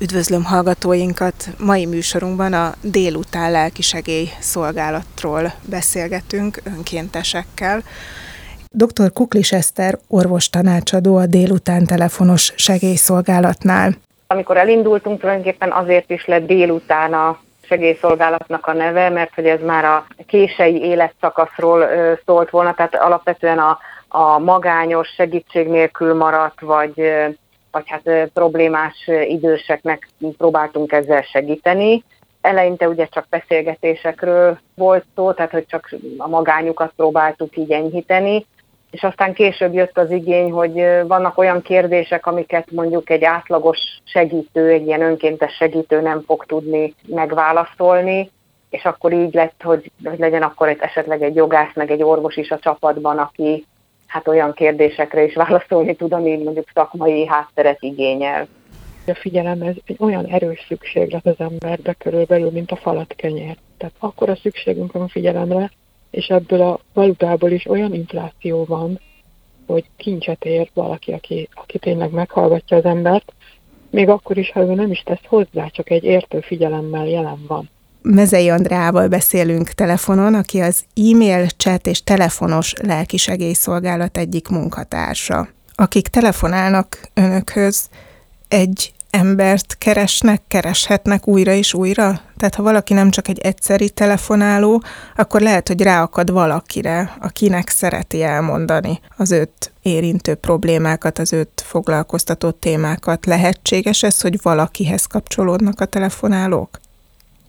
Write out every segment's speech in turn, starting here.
Üdvözlöm hallgatóinkat! Mai műsorunkban a délután lelkisegély szolgálatról beszélgetünk önkéntesekkel. Dr. Kuklis Eszter, orvos tanácsadó a délután telefonos segélyszolgálatnál. Amikor elindultunk, tulajdonképpen azért is lett délután a segélyszolgálatnak a neve, mert hogy ez már a kései életszakaszról szólt volna, tehát alapvetően a, a magányos, segítség nélkül maradt, vagy vagy hát problémás időseknek próbáltunk ezzel segíteni. Eleinte ugye csak beszélgetésekről volt szó, tehát hogy csak a magányukat próbáltuk így enyhíteni, és aztán később jött az igény, hogy vannak olyan kérdések, amiket mondjuk egy átlagos segítő, egy ilyen önkéntes segítő nem fog tudni megválaszolni, és akkor így lett, hogy, hogy legyen akkor egy, esetleg egy jogász, meg egy orvos is a csapatban, aki hát olyan kérdésekre is válaszolni tud, ami mondjuk szakmai hátteret igényel. A figyelem ez egy olyan erős szükséglet az emberbe körülbelül, mint a falat kenyér. Tehát akkor a szükségünk van a figyelemre, és ebből a valutából is olyan infláció van, hogy kincset ér valaki, aki, aki tényleg meghallgatja az embert, még akkor is, ha ő nem is tesz hozzá, csak egy értő figyelemmel jelen van. Mezei Andrával beszélünk telefonon, aki az e-mail, chat és telefonos lelkisegélyszolgálat egyik munkatársa. Akik telefonálnak önökhöz, egy embert keresnek, kereshetnek újra és újra? Tehát ha valaki nem csak egy egyszeri telefonáló, akkor lehet, hogy ráakad valakire, akinek szereti elmondani az őt érintő problémákat, az őt foglalkoztató témákat. Lehetséges ez, hogy valakihez kapcsolódnak a telefonálók?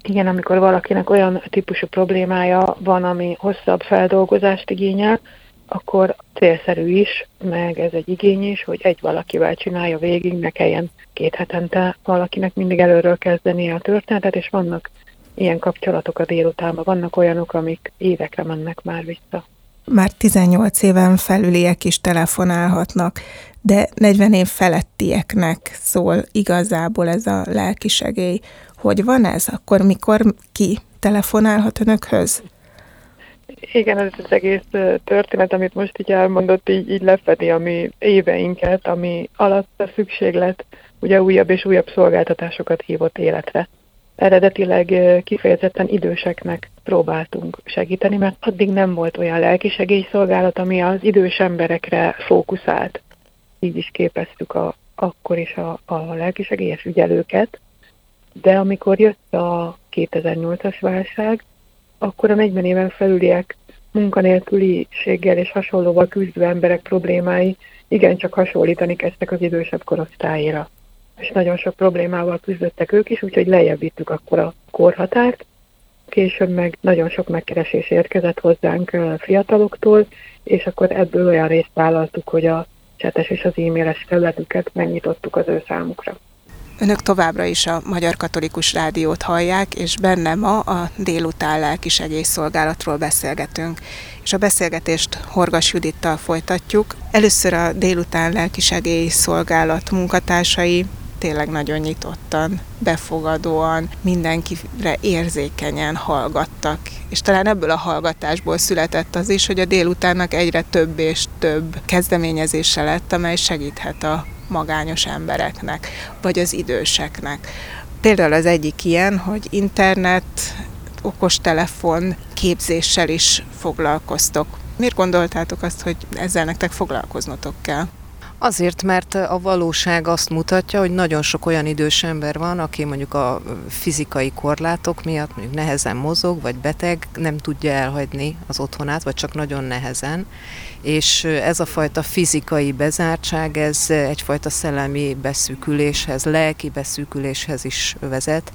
Igen, amikor valakinek olyan típusú problémája van, ami hosszabb feldolgozást igényel, akkor célszerű is, meg ez egy igény is, hogy egy valakivel csinálja végig, ne kelljen két hetente valakinek mindig előről kezdeni a történetet, és vannak ilyen kapcsolatok a délutánban, vannak olyanok, amik évekre mennek már vissza. Már 18 éven felüliek is telefonálhatnak, de 40 év felettieknek szól igazából ez a lelkisegély hogy van ez, akkor mikor ki telefonálhat önökhöz? Igen, ez az egész történet, amit most így elmondott, így, így lefedi a mi éveinket, ami alatt a szükséglet ugye újabb és újabb szolgáltatásokat hívott életre. Eredetileg kifejezetten időseknek próbáltunk segíteni, mert addig nem volt olyan lelkisegélyszolgálat, ami az idős emberekre fókuszált. Így is képeztük a, akkor is a, a lelkisegélyes ügyelőket, de amikor jött a 2008-as válság, akkor a 40 éven felüliek munkanélküliséggel és hasonlóval küzdő emberek problémái igencsak hasonlítani kezdtek az idősebb korosztályra. És nagyon sok problémával küzdöttek ők is, úgyhogy lejjebb vittük akkor a korhatárt. Később meg nagyon sok megkeresés érkezett hozzánk fiataloktól, és akkor ebből olyan részt vállaltuk, hogy a csetes és az e-mailes felületüket megnyitottuk az ő számukra. Önök továbbra is a Magyar Katolikus Rádiót hallják, és benne ma a délután lelkisegélyszolgálatról beszélgetünk. És a beszélgetést Horgas Judittal folytatjuk. Először a délután lelkisegélyszolgálat munkatársai tényleg nagyon nyitottan, befogadóan, mindenkire érzékenyen hallgattak. És talán ebből a hallgatásból született az is, hogy a délutánnak egyre több és több kezdeményezése lett, amely segíthet a magányos embereknek, vagy az időseknek. Például az egyik ilyen, hogy internet, okostelefon képzéssel is foglalkoztok. Miért gondoltátok azt, hogy ezzel nektek foglalkoznotok kell? Azért, mert a valóság azt mutatja, hogy nagyon sok olyan idős ember van, aki mondjuk a fizikai korlátok miatt mondjuk nehezen mozog, vagy beteg, nem tudja elhagyni az otthonát, vagy csak nagyon nehezen, és ez a fajta fizikai bezártság, ez egyfajta szellemi beszűküléshez, lelki beszűküléshez is vezet,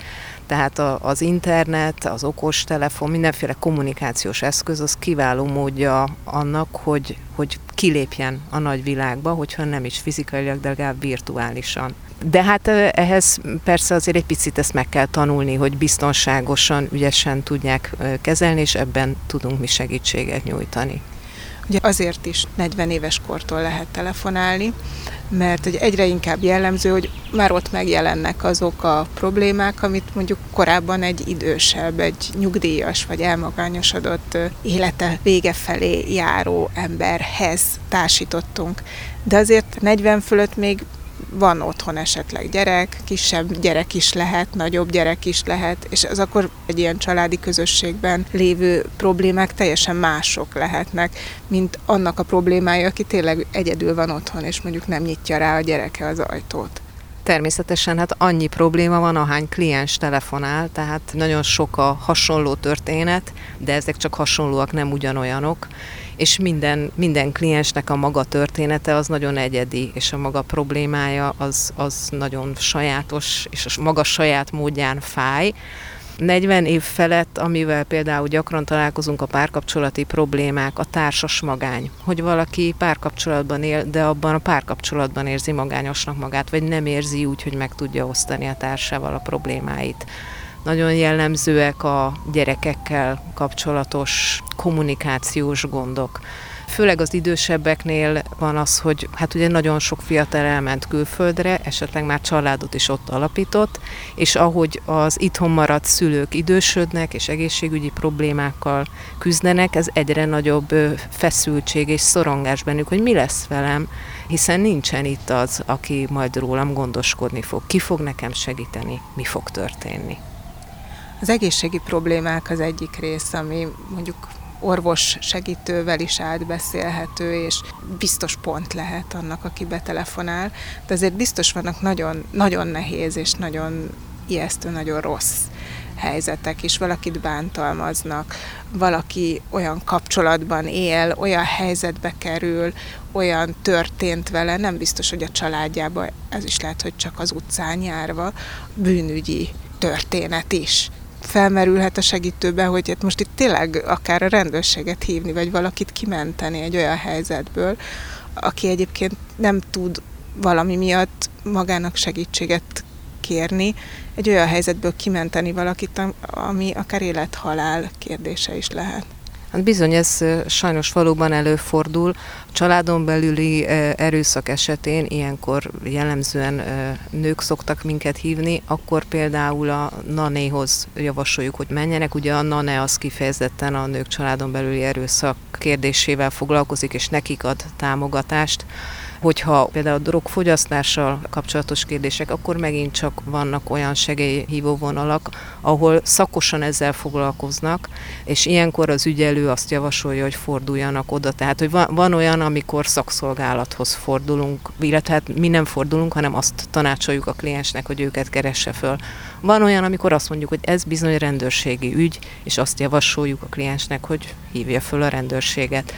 tehát az internet, az okostelefon, mindenféle kommunikációs eszköz az kiváló módja annak, hogy, hogy kilépjen a nagyvilágba, hogyha nem is fizikailag, de legalább virtuálisan. De hát ehhez persze azért egy picit ezt meg kell tanulni, hogy biztonságosan, ügyesen tudják kezelni, és ebben tudunk mi segítséget nyújtani. Ugye azért is 40 éves kortól lehet telefonálni, mert hogy egyre inkább jellemző, hogy már ott megjelennek azok a problémák, amit mondjuk korábban egy idősebb, egy nyugdíjas vagy elmagányosodott élete vége felé járó emberhez társítottunk. De azért 40 fölött még van otthon esetleg gyerek, kisebb gyerek is lehet, nagyobb gyerek is lehet, és az akkor egy ilyen családi közösségben lévő problémák teljesen mások lehetnek, mint annak a problémája, aki tényleg egyedül van otthon, és mondjuk nem nyitja rá a gyereke az ajtót. Természetesen hát annyi probléma van, ahány kliens telefonál, tehát nagyon sok a hasonló történet, de ezek csak hasonlóak, nem ugyanolyanok, és minden, minden kliensnek a maga története az nagyon egyedi, és a maga problémája az, az nagyon sajátos, és a maga saját módján fáj. 40 év felett, amivel például gyakran találkozunk a párkapcsolati problémák, a társas magány. Hogy valaki párkapcsolatban él, de abban a párkapcsolatban érzi magányosnak magát, vagy nem érzi úgy, hogy meg tudja osztani a társával a problémáit. Nagyon jellemzőek a gyerekekkel kapcsolatos kommunikációs gondok. Főleg az idősebbeknél van az, hogy hát ugye nagyon sok fiatal elment külföldre, esetleg már családot is ott alapított, és ahogy az itthon maradt szülők idősödnek és egészségügyi problémákkal küzdenek, ez egyre nagyobb feszültség és szorongás bennük, hogy mi lesz velem, hiszen nincsen itt az, aki majd rólam gondoskodni fog, ki fog nekem segíteni, mi fog történni. Az egészségi problémák az egyik rész, ami mondjuk orvos segítővel is átbeszélhető, és biztos pont lehet annak, aki betelefonál, de azért biztos vannak nagyon, nagyon nehéz és nagyon ijesztő, nagyon rossz helyzetek is, valakit bántalmaznak, valaki olyan kapcsolatban él, olyan helyzetbe kerül, olyan történt vele, nem biztos, hogy a családjában, ez is lehet, hogy csak az utcán járva, bűnügyi történet is felmerülhet a segítőben, hogy hát most itt tényleg akár a rendőrséget hívni, vagy valakit kimenteni egy olyan helyzetből, aki egyébként nem tud valami miatt magának segítséget kérni, egy olyan helyzetből kimenteni valakit, ami akár élet-halál kérdése is lehet. Hát bizony, ez sajnos valóban előfordul. A családon belüli erőszak esetén ilyenkor jellemzően nők szoktak minket hívni, akkor például a nanéhoz javasoljuk, hogy menjenek. Ugye a nane az kifejezetten a nők családon belüli erőszak kérdésével foglalkozik, és nekik ad támogatást Hogyha például a drogfogyasztással kapcsolatos kérdések, akkor megint csak vannak olyan segélyhívó vonalak, ahol szakosan ezzel foglalkoznak, és ilyenkor az ügyelő azt javasolja, hogy forduljanak oda. Tehát, hogy van, van olyan, amikor szakszolgálathoz fordulunk, illetve hát mi nem fordulunk, hanem azt tanácsoljuk a kliensnek, hogy őket keresse föl. Van olyan, amikor azt mondjuk, hogy ez bizony rendőrségi ügy, és azt javasoljuk a kliensnek, hogy hívja föl a rendőrséget.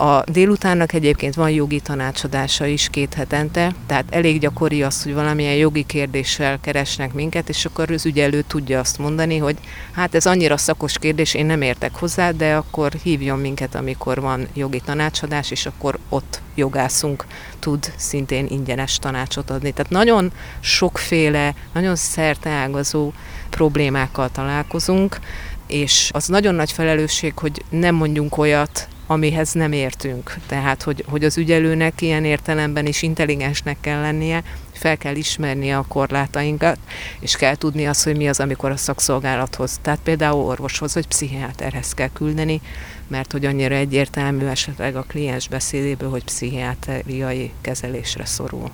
A délutánnak egyébként van jogi tanácsadása is két hetente, tehát elég gyakori az, hogy valamilyen jogi kérdéssel keresnek minket, és akkor az ügyelő tudja azt mondani, hogy hát ez annyira szakos kérdés, én nem értek hozzá, de akkor hívjon minket, amikor van jogi tanácsadás, és akkor ott jogászunk tud szintén ingyenes tanácsot adni. Tehát nagyon sokféle, nagyon szerteágazó problémákkal találkozunk, és az nagyon nagy felelősség, hogy nem mondjunk olyat, amihez nem értünk. Tehát, hogy, hogy az ügyelőnek ilyen értelemben is intelligensnek kell lennie, fel kell ismernie a korlátainkat, és kell tudni azt, hogy mi az, amikor a szakszolgálathoz, tehát például orvoshoz vagy pszichiáterhez kell küldeni, mert hogy annyira egyértelmű esetleg a kliens beszédéből, hogy pszichiátriai kezelésre szorul.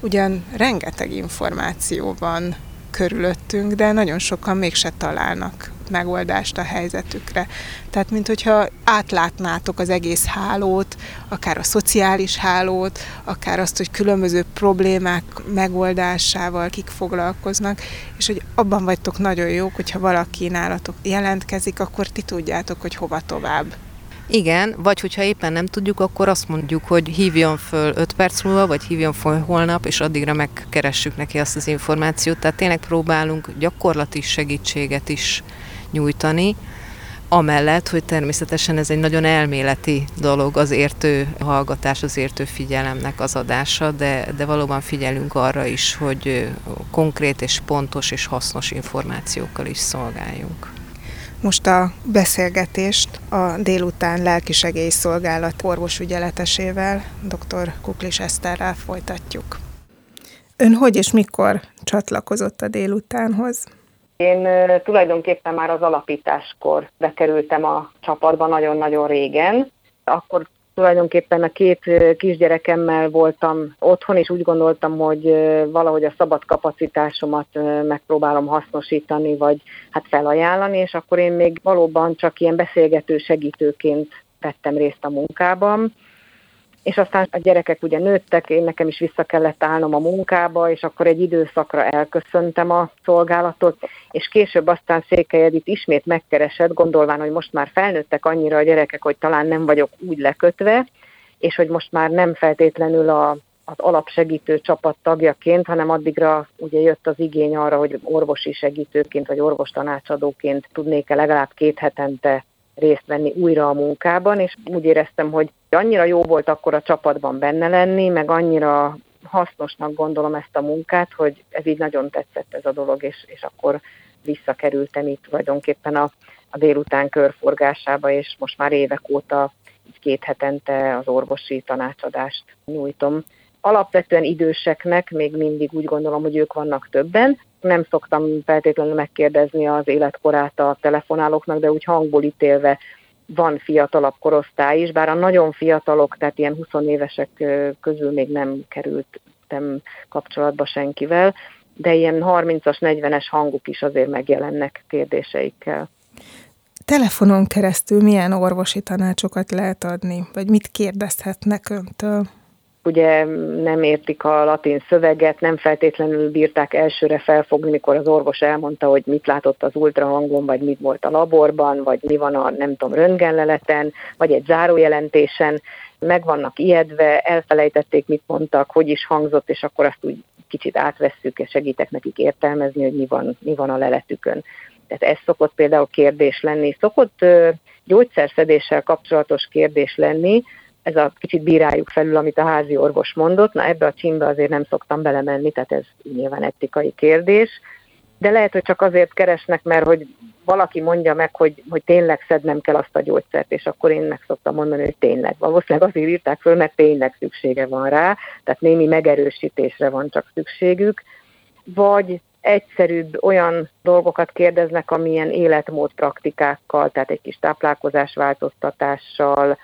Ugyan rengeteg információ van körülöttünk, de nagyon sokan mégse találnak megoldást a helyzetükre. Tehát, mint hogyha átlátnátok az egész hálót, akár a szociális hálót, akár azt, hogy különböző problémák megoldásával kik foglalkoznak, és hogy abban vagytok nagyon jók, hogyha valaki nálatok jelentkezik, akkor ti tudjátok, hogy hova tovább. Igen, vagy hogyha éppen nem tudjuk, akkor azt mondjuk, hogy hívjon föl 5 perc múlva, vagy hívjon föl holnap, és addigra megkeressük neki azt az információt. Tehát tényleg próbálunk gyakorlati segítséget is nyújtani, amellett, hogy természetesen ez egy nagyon elméleti dolog, az értő hallgatás, az értő figyelemnek az adása, de, de valóban figyelünk arra is, hogy konkrét és pontos és hasznos információkkal is szolgáljunk. Most a beszélgetést a délután lelkisegélyszolgálat orvosügyeletesével, dr. Kuklis Eszterrel folytatjuk. Ön hogy és mikor csatlakozott a délutánhoz? Én tulajdonképpen már az alapításkor bekerültem a csapatba nagyon-nagyon régen. Akkor tulajdonképpen a két kisgyerekemmel voltam otthon, és úgy gondoltam, hogy valahogy a szabad kapacitásomat megpróbálom hasznosítani, vagy hát felajánlani, és akkor én még valóban csak ilyen beszélgető segítőként vettem részt a munkában és aztán a gyerekek ugye nőttek, én nekem is vissza kellett állnom a munkába, és akkor egy időszakra elköszöntem a szolgálatot, és később aztán Székely Edith ismét megkeresett, gondolván, hogy most már felnőttek annyira a gyerekek, hogy talán nem vagyok úgy lekötve, és hogy most már nem feltétlenül a, az alapsegítő csapat tagjaként, hanem addigra ugye jött az igény arra, hogy orvosi segítőként vagy orvostanácsadóként tudnék-e legalább két hetente részt venni újra a munkában, és úgy éreztem, hogy annyira jó volt akkor a csapatban benne lenni, meg annyira hasznosnak gondolom ezt a munkát, hogy ez így nagyon tetszett ez a dolog, és, és akkor visszakerültem itt tulajdonképpen a, a délután körforgásába, és most már évek óta így két hetente az orvosi tanácsadást nyújtom. Alapvetően időseknek még mindig úgy gondolom, hogy ők vannak többen, nem szoktam feltétlenül megkérdezni az életkorát a telefonálóknak, de úgy hangból ítélve van fiatalabb korosztály is, bár a nagyon fiatalok, tehát ilyen 20 évesek közül még nem kerültem kapcsolatba senkivel, de ilyen 30-as, 40-es hanguk is azért megjelennek kérdéseikkel. Telefonon keresztül milyen orvosi tanácsokat lehet adni, vagy mit kérdezhetnek öntől? Ugye nem értik a latin szöveget, nem feltétlenül bírták elsőre felfogni, mikor az orvos elmondta, hogy mit látott az ultrahangon, vagy mit volt a laborban, vagy mi van a nem tudom röntgenleleten, vagy egy zárójelentésen, meg vannak ijedve, elfelejtették, mit mondtak, hogy is hangzott, és akkor azt úgy kicsit átvesszük, és segítek nekik értelmezni, hogy mi van, mi van a leletükön. Tehát ez szokott például kérdés lenni. Szokott gyógyszerszedéssel kapcsolatos kérdés lenni, ez a kicsit bíráljuk felül, amit a házi orvos mondott. Na ebbe a címbe azért nem szoktam belemenni, tehát ez nyilván etikai kérdés. De lehet, hogy csak azért keresnek, mert hogy valaki mondja meg, hogy, hogy tényleg szednem kell azt a gyógyszert, és akkor én meg szoktam mondani, hogy tényleg. Valószínűleg azért írták föl, mert tényleg szüksége van rá, tehát némi megerősítésre van csak szükségük. Vagy egyszerűbb olyan dolgokat kérdeznek, amilyen életmód praktikákkal, tehát egy kis táplálkozás változtatással,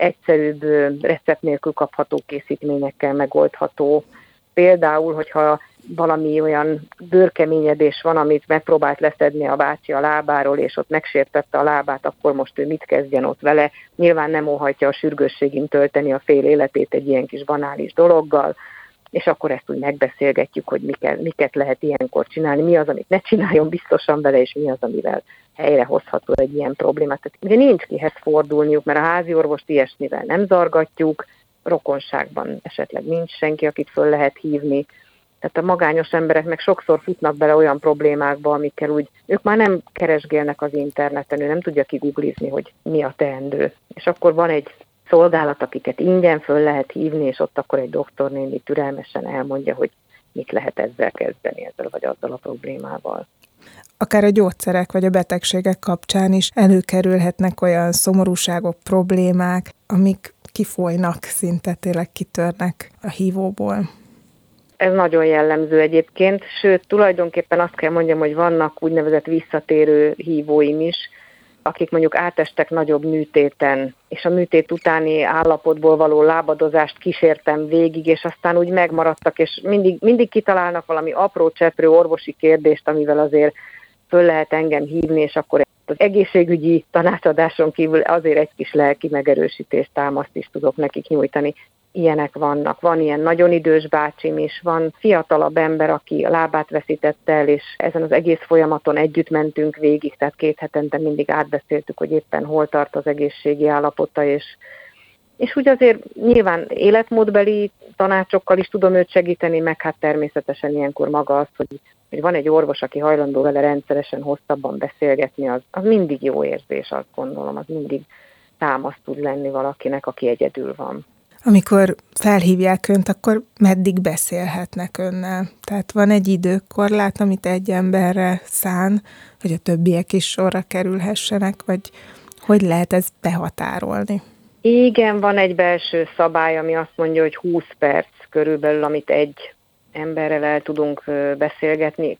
egyszerűbb recept nélkül kapható készítményekkel megoldható. Például, hogyha valami olyan bőrkeményedés van, amit megpróbált leszedni a bácsi a lábáról, és ott megsértette a lábát, akkor most ő mit kezdjen ott vele. Nyilván nem óhajtja a sürgősségén tölteni a fél életét egy ilyen kis banális dologgal, és akkor ezt úgy megbeszélgetjük, hogy miket, miket lehet ilyenkor csinálni, mi az, amit ne csináljon biztosan vele, és mi az, amivel helyrehozható egy ilyen problémát. Tehát ugye nincs kihez fordulniuk, mert a házi orvost ilyesmivel nem zargatjuk, rokonságban esetleg nincs senki, akit föl lehet hívni. Tehát a magányos emberek meg sokszor futnak bele olyan problémákba, amikkel úgy, ők már nem keresgélnek az interneten, ő nem tudja kiguglizni, hogy mi a teendő. És akkor van egy szolgálat, akiket ingyen föl lehet hívni, és ott akkor egy doktornéni türelmesen elmondja, hogy mit lehet ezzel kezdeni, ezzel vagy azzal a problémával akár a gyógyszerek vagy a betegségek kapcsán is előkerülhetnek olyan szomorúságok, problémák, amik kifolynak, szinte tényleg kitörnek a hívóból. Ez nagyon jellemző egyébként, sőt, tulajdonképpen azt kell mondjam, hogy vannak úgynevezett visszatérő hívóim is, akik mondjuk átestek nagyobb műtéten, és a műtét utáni állapotból való lábadozást kísértem végig, és aztán úgy megmaradtak, és mindig, mindig kitalálnak valami apró cseprő orvosi kérdést, amivel azért föl lehet engem hívni, és akkor az egészségügyi tanácsadáson kívül azért egy kis lelki megerősítést, támaszt is tudok nekik nyújtani. Ilyenek vannak. Van ilyen nagyon idős bácsim is, van fiatalabb ember, aki a lábát veszítette el, és ezen az egész folyamaton együtt mentünk végig, tehát két hetente mindig átbeszéltük, hogy éppen hol tart az egészségi állapota, és és úgy azért nyilván életmódbeli tanácsokkal is tudom őt segíteni, meg hát természetesen ilyenkor maga az, hogy, hogy van egy orvos, aki hajlandó vele rendszeresen hosszabban beszélgetni, az, az mindig jó érzés, azt gondolom, az mindig támaszt tud lenni valakinek, aki egyedül van. Amikor felhívják önt, akkor meddig beszélhetnek önnel? Tehát van egy időkorlát, amit egy emberre szán, hogy a többiek is sorra kerülhessenek, vagy hogy lehet ez behatárolni? Igen, van egy belső szabály, ami azt mondja, hogy 20 perc körülbelül, amit egy emberrel el tudunk beszélgetni.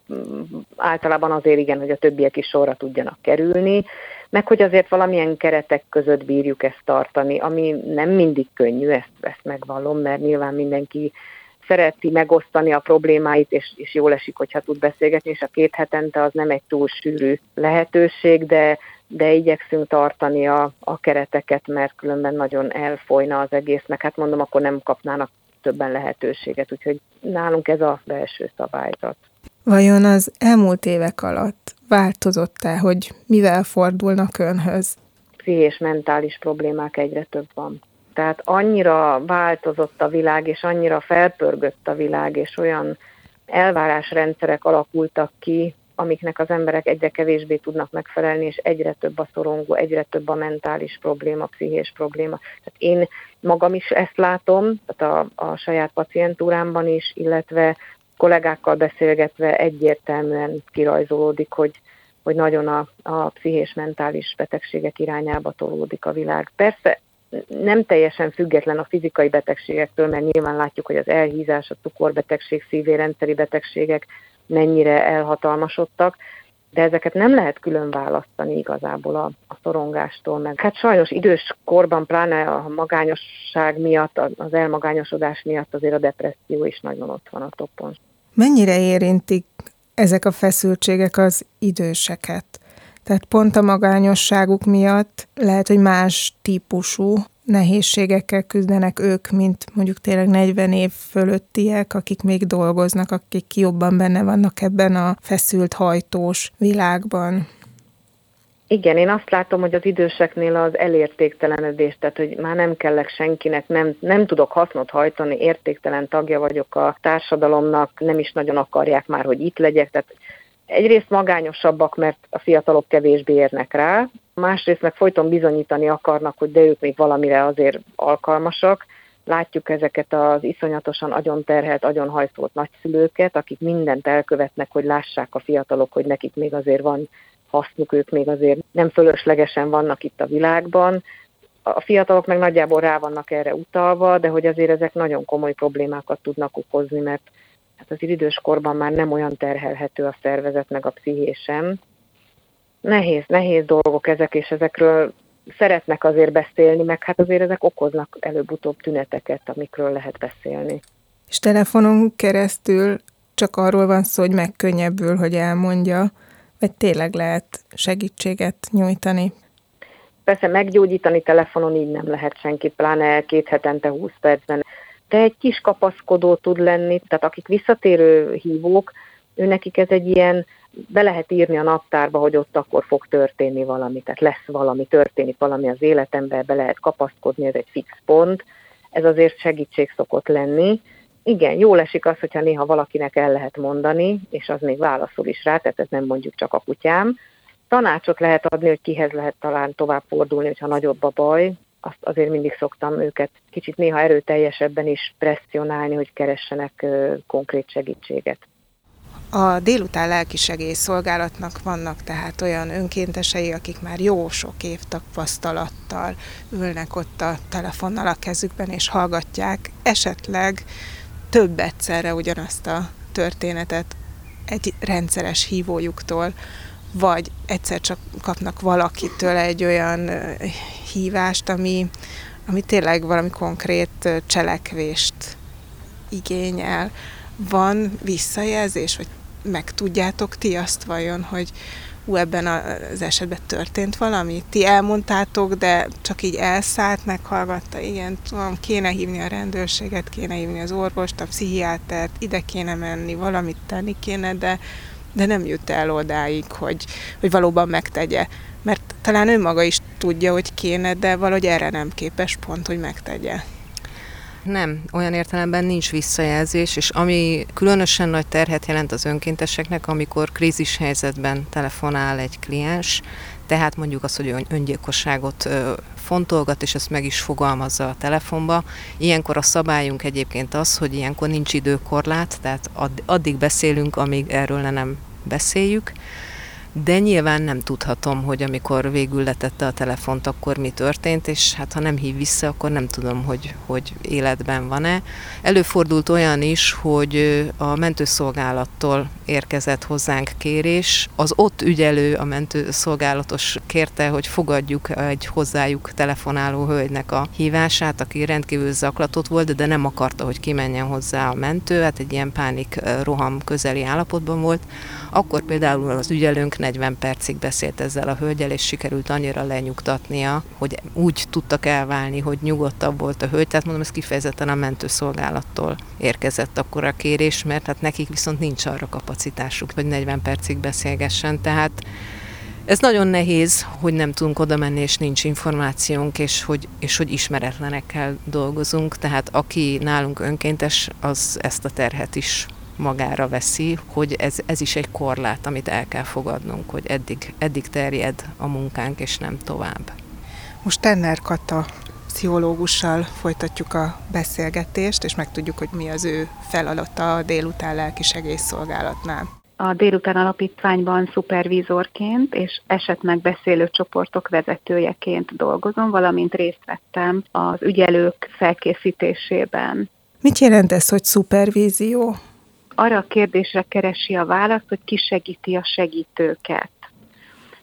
Általában azért igen, hogy a többiek is sorra tudjanak kerülni, meg hogy azért valamilyen keretek között bírjuk ezt tartani, ami nem mindig könnyű, ezt, ezt megvallom, mert nyilván mindenki szereti megosztani a problémáit, és, és jól esik, hogyha tud beszélgetni, és a két hetente az nem egy túl sűrű lehetőség, de, de igyekszünk tartani a, a kereteket, mert különben nagyon elfolyna az egész, meg hát mondom, akkor nem kapnának többen lehetőséget, úgyhogy nálunk ez a belső szabályzat. Vajon az elmúlt évek alatt változott-e, hogy mivel fordulnak önhöz? Pszichés, mentális problémák egyre több van. Tehát annyira változott a világ, és annyira felpörgött a világ, és olyan elvárásrendszerek alakultak ki, amiknek az emberek egyre kevésbé tudnak megfelelni, és egyre több a szorongó, egyre több a mentális probléma, pszichés probléma. Tehát én magam is ezt látom, tehát a, a saját pacientúrámban is, illetve kollégákkal beszélgetve egyértelműen kirajzolódik, hogy, hogy nagyon a, a pszichés mentális betegségek irányába tolódik a világ. Persze nem teljesen független a fizikai betegségektől, mert nyilván látjuk, hogy az elhízás, a cukorbetegség, szívérendszeri betegségek mennyire elhatalmasodtak, de ezeket nem lehet külön választani igazából a, a szorongástól, meg hát sajnos idős korban, pláne a magányosság miatt, az elmagányosodás miatt azért a depresszió is nagyon ott van a toppon. Mennyire érintik ezek a feszültségek az időseket? Tehát pont a magányosságuk miatt lehet, hogy más típusú nehézségekkel küzdenek ők, mint mondjuk tényleg 40 év fölöttiek, akik még dolgoznak, akik jobban benne vannak ebben a feszült hajtós világban. Igen, én azt látom, hogy az időseknél az elértéktelenedés, tehát hogy már nem kellek senkinek, nem, nem tudok hasznot hajtani, értéktelen tagja vagyok a társadalomnak, nem is nagyon akarják már, hogy itt legyek, tehát egyrészt magányosabbak, mert a fiatalok kevésbé érnek rá, másrészt meg folyton bizonyítani akarnak, hogy de ők még valamire azért alkalmasak. Látjuk ezeket az iszonyatosan agyon terhelt, agyon hajszolt nagyszülőket, akik mindent elkövetnek, hogy lássák a fiatalok, hogy nekik még azért van hasznuk, ők még azért nem fölöslegesen vannak itt a világban. A fiatalok meg nagyjából rá vannak erre utalva, de hogy azért ezek nagyon komoly problémákat tudnak okozni, mert hát az idős korban már nem olyan terhelhető a szervezet, meg a pszichésem. Nehéz, nehéz dolgok ezek, és ezekről szeretnek azért beszélni, meg hát azért ezek okoznak előbb-utóbb tüneteket, amikről lehet beszélni. És telefonon keresztül csak arról van szó, hogy megkönnyebbül, hogy elmondja, vagy tényleg lehet segítséget nyújtani? Persze meggyógyítani telefonon így nem lehet senki, pláne két hetente 20 percben de egy kis kapaszkodó tud lenni, tehát akik visszatérő hívók, ő nekik ez egy ilyen, be lehet írni a naptárba, hogy ott akkor fog történni valami, tehát lesz valami, történik valami az életemben, be lehet kapaszkodni, ez egy fix pont, ez azért segítség szokott lenni. Igen, jól esik az, hogyha néha valakinek el lehet mondani, és az még válaszol is rá, tehát ez nem mondjuk csak a kutyám. Tanácsot lehet adni, hogy kihez lehet talán tovább fordulni, hogyha nagyobb a baj, azt azért mindig szoktam őket kicsit néha erőteljesebben is presszionálni, hogy keressenek konkrét segítséget. A délután lelkisegély szolgálatnak vannak tehát olyan önkéntesei, akik már jó sok év tapasztalattal ülnek ott a telefonnal a kezükben, és hallgatják esetleg több egyszerre ugyanazt a történetet egy rendszeres hívójuktól, vagy egyszer csak kapnak valakitől egy olyan hívást, ami, ami tényleg valami konkrét cselekvést igényel. Van visszajelzés, vagy meg tudjátok ti azt vajon, hogy ú, ebben az esetben történt valami? Ti elmondtátok, de csak így elszállt, meghallgatta, igen, tudom, kéne hívni a rendőrséget, kéne hívni az orvost, a pszichiátert, ide kéne menni, valamit tenni kéne, de de nem jut el odáig, hogy, hogy valóban megtegye. Mert talán ő maga is tudja, hogy kéne, de valahogy erre nem képes pont, hogy megtegye. Nem, olyan értelemben nincs visszajelzés, és ami különösen nagy terhet jelent az önkénteseknek, amikor krízis helyzetben telefonál egy kliens, tehát mondjuk az, hogy öngyilkosságot fontolgat, és ezt meg is fogalmazza a telefonba. Ilyenkor a szabályunk egyébként az, hogy ilyenkor nincs időkorlát, tehát addig beszélünk, amíg erről nem beszéljük. De nyilván nem tudhatom, hogy amikor végül letette a telefont, akkor mi történt, és hát ha nem hív vissza, akkor nem tudom, hogy, hogy életben van-e. Előfordult olyan is, hogy a mentőszolgálattól érkezett hozzánk kérés. Az ott ügyelő, a mentőszolgálatos kérte, hogy fogadjuk egy hozzájuk telefonáló hölgynek a hívását, aki rendkívül zaklatott volt, de nem akarta, hogy kimenjen hozzá a mentő, hát egy ilyen pánik roham közeli állapotban volt. Akkor például az ügyelőnk 40 percig beszélt ezzel a hölgyel, és sikerült annyira lenyugtatnia, hogy úgy tudtak elválni, hogy nyugodtabb volt a hölgy. Tehát mondom, ez kifejezetten a mentőszolgálattól érkezett akkor a kérés, mert hát nekik viszont nincs arra kapacitásuk, hogy 40 percig beszélgessen. Tehát ez nagyon nehéz, hogy nem tudunk oda menni, és nincs információnk, és hogy, és hogy ismeretlenekkel dolgozunk, tehát aki nálunk önkéntes, az ezt a terhet is magára veszi, hogy ez, ez is egy korlát, amit el kell fogadnunk, hogy eddig, eddig terjed a munkánk, és nem tovább. Most Tenner Kata pszichológussal folytatjuk a beszélgetést, és megtudjuk, hogy mi az ő feladata a délután lelki segélyszolgálatnál. A délután alapítványban szupervízorként és esetmegbeszélő csoportok vezetőjeként dolgozom, valamint részt vettem az ügyelők felkészítésében. Mit jelent ez, hogy szupervízió? Arra a kérdésre keresi a választ, hogy ki segíti a segítőket.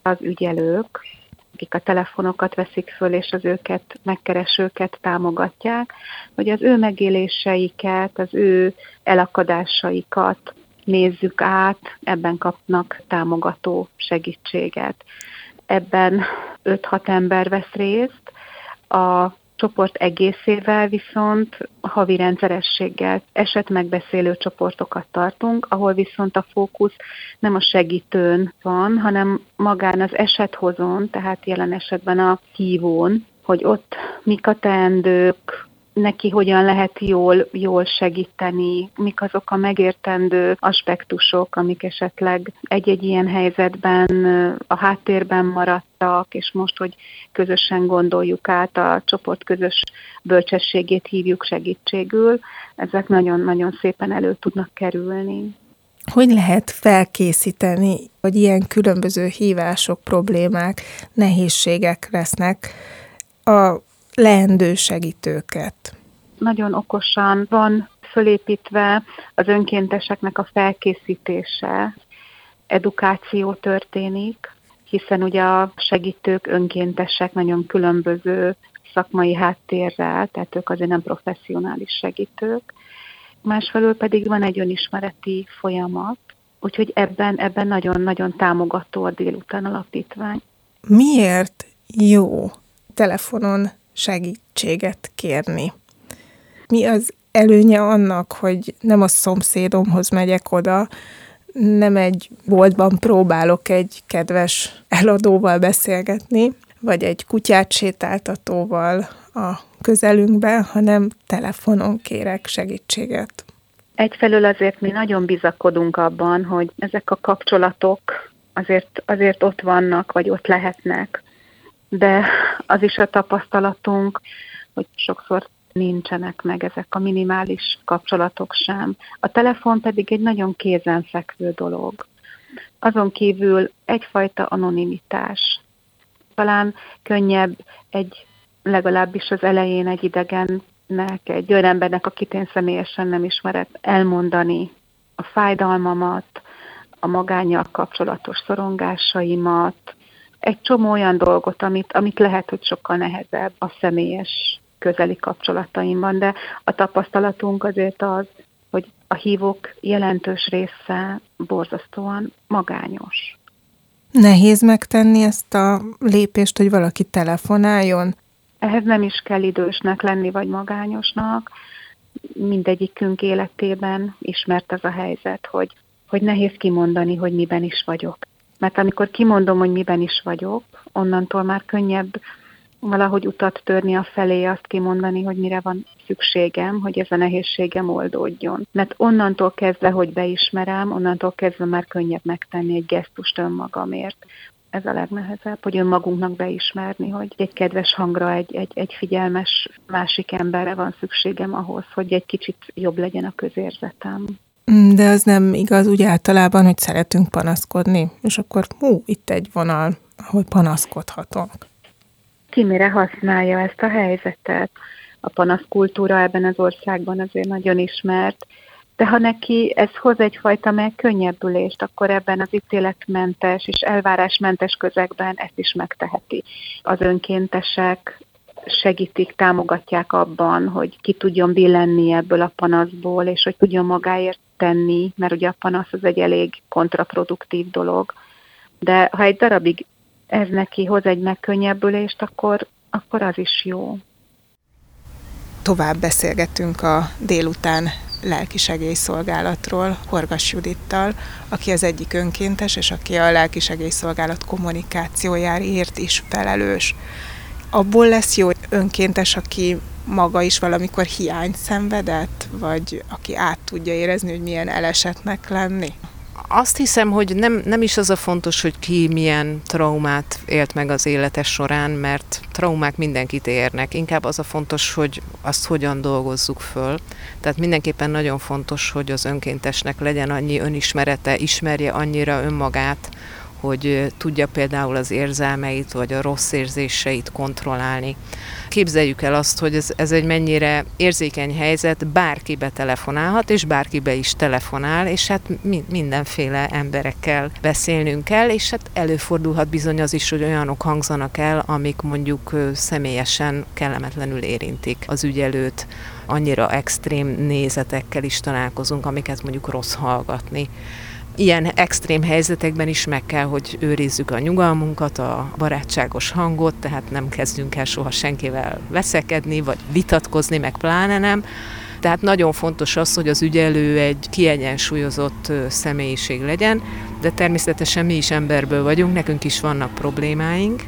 Az ügyelők, akik a telefonokat veszik föl, és az őket, megkeresőket támogatják, hogy az ő megéléseiket, az ő elakadásaikat nézzük át, ebben kapnak támogató segítséget. Ebben 5-6 ember vesz részt, a csoport egészével viszont havi rendszerességgel esetmegbeszélő csoportokat tartunk, ahol viszont a fókusz nem a segítőn van, hanem magán az esethozón, tehát jelen esetben a hívón, hogy ott mik a teendők, neki hogyan lehet jól, jól segíteni, mik azok a megértendő aspektusok, amik esetleg egy-egy ilyen helyzetben a háttérben maradtak, és most, hogy közösen gondoljuk át, a csoport közös bölcsességét hívjuk segítségül, ezek nagyon-nagyon szépen elő tudnak kerülni. Hogy lehet felkészíteni, hogy ilyen különböző hívások, problémák, nehézségek lesznek a leendő segítőket? Nagyon okosan van fölépítve az önkénteseknek a felkészítése, edukáció történik, hiszen ugye a segítők önkéntesek nagyon különböző szakmai háttérrel, tehát ők azért nem professzionális segítők. Másfelől pedig van egy önismereti folyamat, úgyhogy ebben, ebben nagyon-nagyon támogató a délután alapítvány. Miért jó telefonon segítséget kérni. Mi az előnye annak, hogy nem a szomszédomhoz megyek oda, nem egy boltban próbálok egy kedves eladóval beszélgetni, vagy egy kutyát sétáltatóval a közelünkben, hanem telefonon kérek segítséget. Egyfelől azért mi nagyon bizakodunk abban, hogy ezek a kapcsolatok azért, azért ott vannak, vagy ott lehetnek de az is a tapasztalatunk, hogy sokszor nincsenek meg ezek a minimális kapcsolatok sem. A telefon pedig egy nagyon kézenfekvő dolog. Azon kívül egyfajta anonimitás. Talán könnyebb egy, legalábbis az elején egy idegennek, egy olyan embernek, akit én személyesen nem ismerek, elmondani a fájdalmamat, a magányjal kapcsolatos szorongásaimat, egy csomó olyan dolgot, amit, amit lehet, hogy sokkal nehezebb a személyes közeli kapcsolataimban, de a tapasztalatunk azért az, hogy a hívók jelentős része borzasztóan magányos. Nehéz megtenni ezt a lépést, hogy valaki telefonáljon? Ehhez nem is kell idősnek lenni, vagy magányosnak. Mindegyikünk életében ismert ez a helyzet, hogy, hogy nehéz kimondani, hogy miben is vagyok. Mert amikor kimondom, hogy miben is vagyok, onnantól már könnyebb valahogy utat törni a felé, azt kimondani, hogy mire van szükségem, hogy ez a nehézségem oldódjon. Mert onnantól kezdve, hogy beismerem, onnantól kezdve már könnyebb megtenni egy gesztust önmagamért. Ez a legnehezebb, hogy önmagunknak beismerni, hogy egy kedves hangra, egy, egy, egy figyelmes másik emberre van szükségem ahhoz, hogy egy kicsit jobb legyen a közérzetem. Mm, de az nem igaz úgy általában, hogy szeretünk panaszkodni, és akkor hú, itt egy vonal, ahol panaszkodhatunk. Ki mire használja ezt a helyzetet? A panaszkultúra ebben az országban azért nagyon ismert, de ha neki ez hoz egyfajta megkönnyebbülést, akkor ebben az ítéletmentes és elvárásmentes közegben ezt is megteheti. Az önkéntesek segítik, támogatják abban, hogy ki tudjon billenni ebből a panaszból, és hogy tudjon magáért tenni, mert ugye a panasz az egy elég kontraproduktív dolog. De ha egy darabig ez neki hoz egy megkönnyebbülést, akkor, akkor az is jó. Tovább beszélgetünk a délután lelkisegélyszolgálatról Horgas Judittal, aki az egyik önkéntes, és aki a lelkisegélyszolgálat kommunikációjáért is felelős. Abból lesz jó önkéntes, aki maga is valamikor hiányt szenvedett, vagy aki át tudja érezni, hogy milyen elesetnek lenni? Azt hiszem, hogy nem, nem is az a fontos, hogy ki milyen traumát élt meg az élete során, mert traumák mindenkit érnek. Inkább az a fontos, hogy azt hogyan dolgozzuk föl. Tehát mindenképpen nagyon fontos, hogy az önkéntesnek legyen annyi önismerete, ismerje annyira önmagát, hogy tudja például az érzelmeit vagy a rossz érzéseit kontrollálni. Képzeljük el azt, hogy ez, ez egy mennyire érzékeny helyzet, bárki betelefonálhat, és bárki be is telefonál, és hát mindenféle emberekkel beszélnünk kell, és hát előfordulhat bizony az is, hogy olyanok hangzanak el, amik mondjuk személyesen kellemetlenül érintik az ügyelőt, annyira extrém nézetekkel is találkozunk, amiket mondjuk rossz hallgatni ilyen extrém helyzetekben is meg kell, hogy őrizzük a nyugalmunkat, a barátságos hangot, tehát nem kezdünk el soha senkivel veszekedni, vagy vitatkozni, meg pláne nem. Tehát nagyon fontos az, hogy az ügyelő egy kiegyensúlyozott személyiség legyen, de természetesen mi is emberből vagyunk, nekünk is vannak problémáink,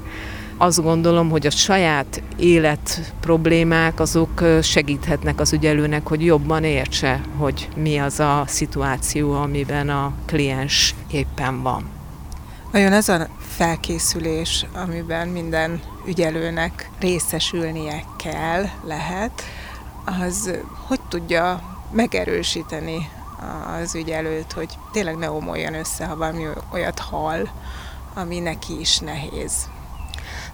azt gondolom, hogy a saját élet problémák azok segíthetnek az ügyelőnek, hogy jobban értse, hogy mi az a szituáció, amiben a kliens éppen van. Vajon ez a felkészülés, amiben minden ügyelőnek részesülnie kell, lehet, az hogy tudja megerősíteni az ügyelőt, hogy tényleg ne omoljon össze, ha valami olyat hall, ami neki is nehéz.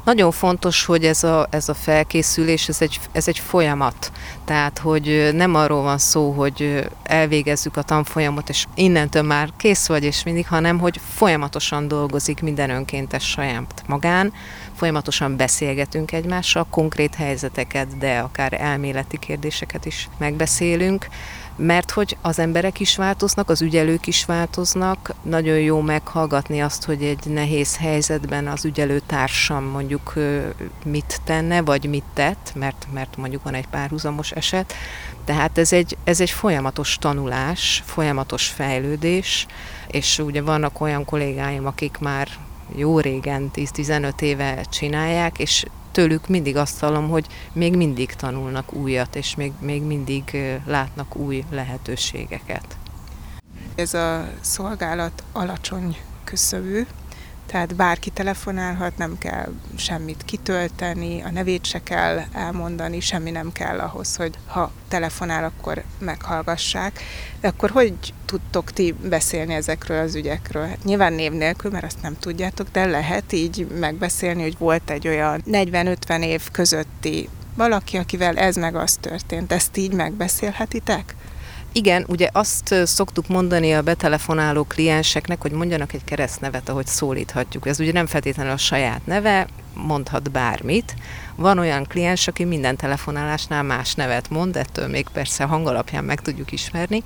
Nagyon fontos, hogy ez a, ez a felkészülés, ez egy, ez egy folyamat. Tehát, hogy nem arról van szó, hogy elvégezzük a tanfolyamot, és innentől már kész vagy, és mindig, hanem, hogy folyamatosan dolgozik minden önkéntes saját magán, folyamatosan beszélgetünk egymással, konkrét helyzeteket, de akár elméleti kérdéseket is megbeszélünk mert hogy az emberek is változnak, az ügyelők is változnak, nagyon jó meghallgatni azt, hogy egy nehéz helyzetben az ügyelő társam mondjuk mit tenne, vagy mit tett, mert, mert mondjuk van egy párhuzamos eset. Tehát ez egy, ez egy folyamatos tanulás, folyamatos fejlődés, és ugye vannak olyan kollégáim, akik már jó régen, 10-15 éve csinálják, és tőlük mindig azt hallom, hogy még mindig tanulnak újat, és még, még mindig látnak új lehetőségeket. Ez a szolgálat alacsony küszöbű, tehát bárki telefonálhat, nem kell semmit kitölteni, a nevét se kell elmondani, semmi nem kell ahhoz, hogy ha telefonál, akkor meghallgassák. De akkor hogy tudtok ti beszélni ezekről az ügyekről? Hát nyilván név nélkül, mert azt nem tudjátok, de lehet így megbeszélni, hogy volt egy olyan 40-50 év közötti valaki, akivel ez meg az történt. Ezt így megbeszélhetitek? Igen, ugye azt szoktuk mondani a betelefonáló klienseknek, hogy mondjanak egy keresztnevet, ahogy szólíthatjuk. Ez ugye nem feltétlenül a saját neve, mondhat bármit. Van olyan kliens, aki minden telefonálásnál más nevet mond, ettől még persze hangalapján meg tudjuk ismerni,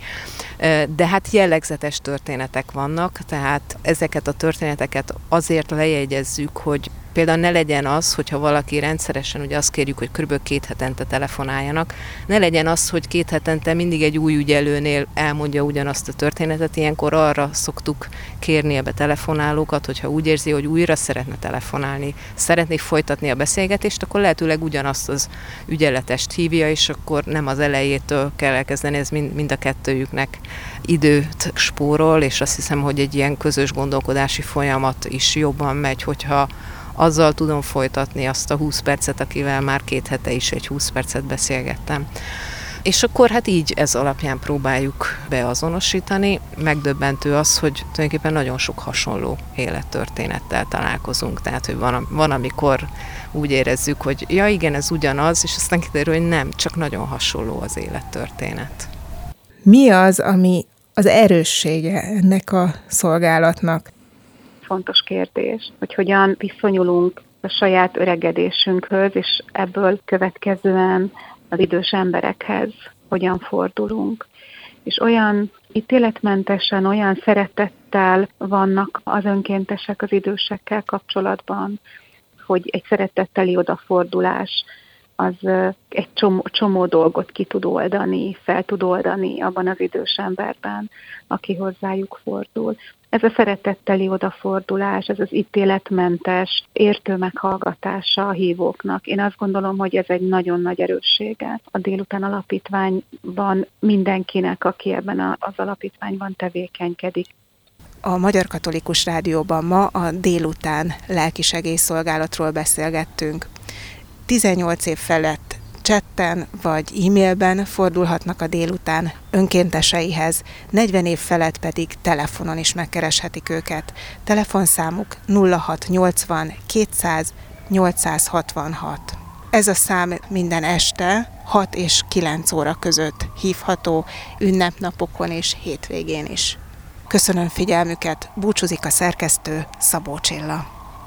de hát jellegzetes történetek vannak, tehát ezeket a történeteket azért lejegyezzük, hogy például ne legyen az, hogyha valaki rendszeresen, ugye azt kérjük, hogy kb. két hetente telefonáljanak, ne legyen az, hogy két hetente mindig egy új ügyelőnél elmondja ugyanazt a történetet, ilyenkor arra szoktuk kérni a betelefonálókat, hogyha úgy érzi, hogy újra szeretne telefonálni, szeretné folytatni a beszélgetést, akkor lehetőleg ugyanazt az ügyeletest hívja, és akkor nem az elejétől kell elkezdeni, ez mind, mind a kettőjüknek időt spórol, és azt hiszem, hogy egy ilyen közös gondolkodási folyamat is jobban megy, hogyha azzal tudom folytatni azt a 20 percet, akivel már két hete is egy 20 percet beszélgettem. És akkor hát így ez alapján próbáljuk beazonosítani. Megdöbbentő az, hogy tulajdonképpen nagyon sok hasonló élettörténettel találkozunk. Tehát, hogy van, van amikor úgy érezzük, hogy ja igen, ez ugyanaz, és aztán kiderül, hogy nem, csak nagyon hasonló az élettörténet. Mi az, ami az erőssége ennek a szolgálatnak? Fontos kérdés, hogy hogyan viszonyulunk a saját öregedésünkhöz, és ebből következően az idős emberekhez hogyan fordulunk. És olyan ítéletmentesen, olyan szeretettel vannak az önkéntesek az idősekkel kapcsolatban, hogy egy szeretetteli odafordulás az egy csomó, csomó dolgot ki tud oldani, fel tud oldani abban az idős emberben, aki hozzájuk fordul. Ez a szeretetteli odafordulás, ez az ítéletmentes, értő meghallgatása a hívóknak. Én azt gondolom, hogy ez egy nagyon nagy erőssége a délután alapítványban mindenkinek, aki ebben az alapítványban tevékenykedik. A Magyar Katolikus Rádióban ma a délután lelkisegélyszolgálatról beszélgettünk. 18 év felett chatten vagy e-mailben fordulhatnak a délután önkénteseihez, 40 év felett pedig telefonon is megkereshetik őket. Telefonszámuk 0680 200 866. Ez a szám minden este 6 és 9 óra között hívható, ünnepnapokon és hétvégén is. Köszönöm figyelmüket, búcsúzik a szerkesztő Szabó Csilla.